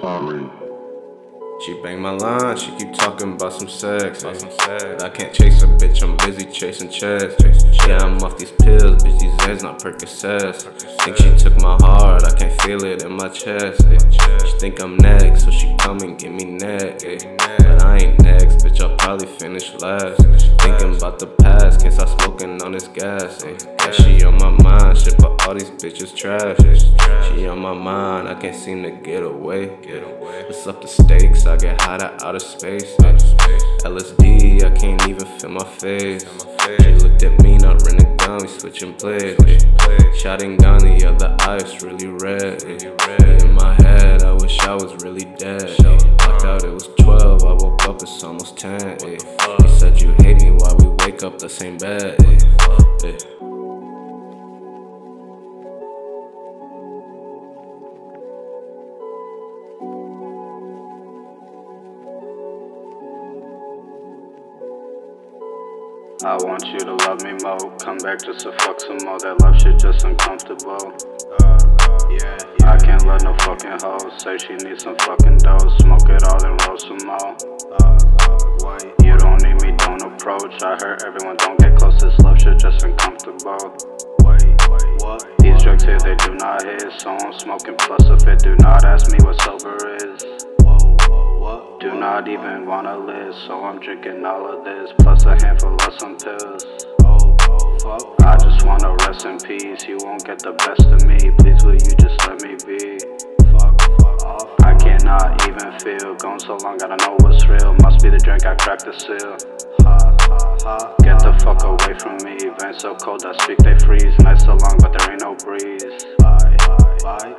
Sorry. She bang my line, she keep talking about some sex. About some sex. I can't chase a bitch, I'm busy chasing checks. Yeah, I'm off these pills, bitch, these Z's not Percocets. Think she took my heart, I can't feel it in my chest. ay. She think I'm next, so she come and give me neck. ay. But I ain't next, bitch, I'll probably finish last. Thinking about the past, can't stop smoking on this gas. ay. Yeah, she on my mind, shit, but all these bitches trash. She on my mind, I can't seem to get away. What's up the stakes? I get high to outer space. LSD, I can't even feel my face. She looked at me, not running gun, we switching plays. ay. Shotting down the other it's really red. In my head, I wish I was really dead. Locked out, it was 12, I woke up, it's almost 10. You said you hate me, why we wake up the same bed? I want you to love me more. Come back just to fuck some more. That love shit just uncomfortable. yeah, I can't let no fucking hoe say she needs some fucking dough. Smoke it all and roll some more. You don't need me, don't approach. I heard everyone don't get close. This love shit just uncomfortable. These drugs here, they do not hit. So I'm smoking plus a fit. Do not ask me what sober is. Do not even wanna live, so I'm drinking all of this, plus a handful some pills. I just wanna rest in peace, you won't get the best of me, please will you just let me be? Fuck off. I cannot even feel, Gone so long, I don't know what's real, must be the drink, I cracked the seal. Get the fuck away from me, veins so cold I speak, they freeze, night so long, but there ain't no breeze. Bye, bye, bye.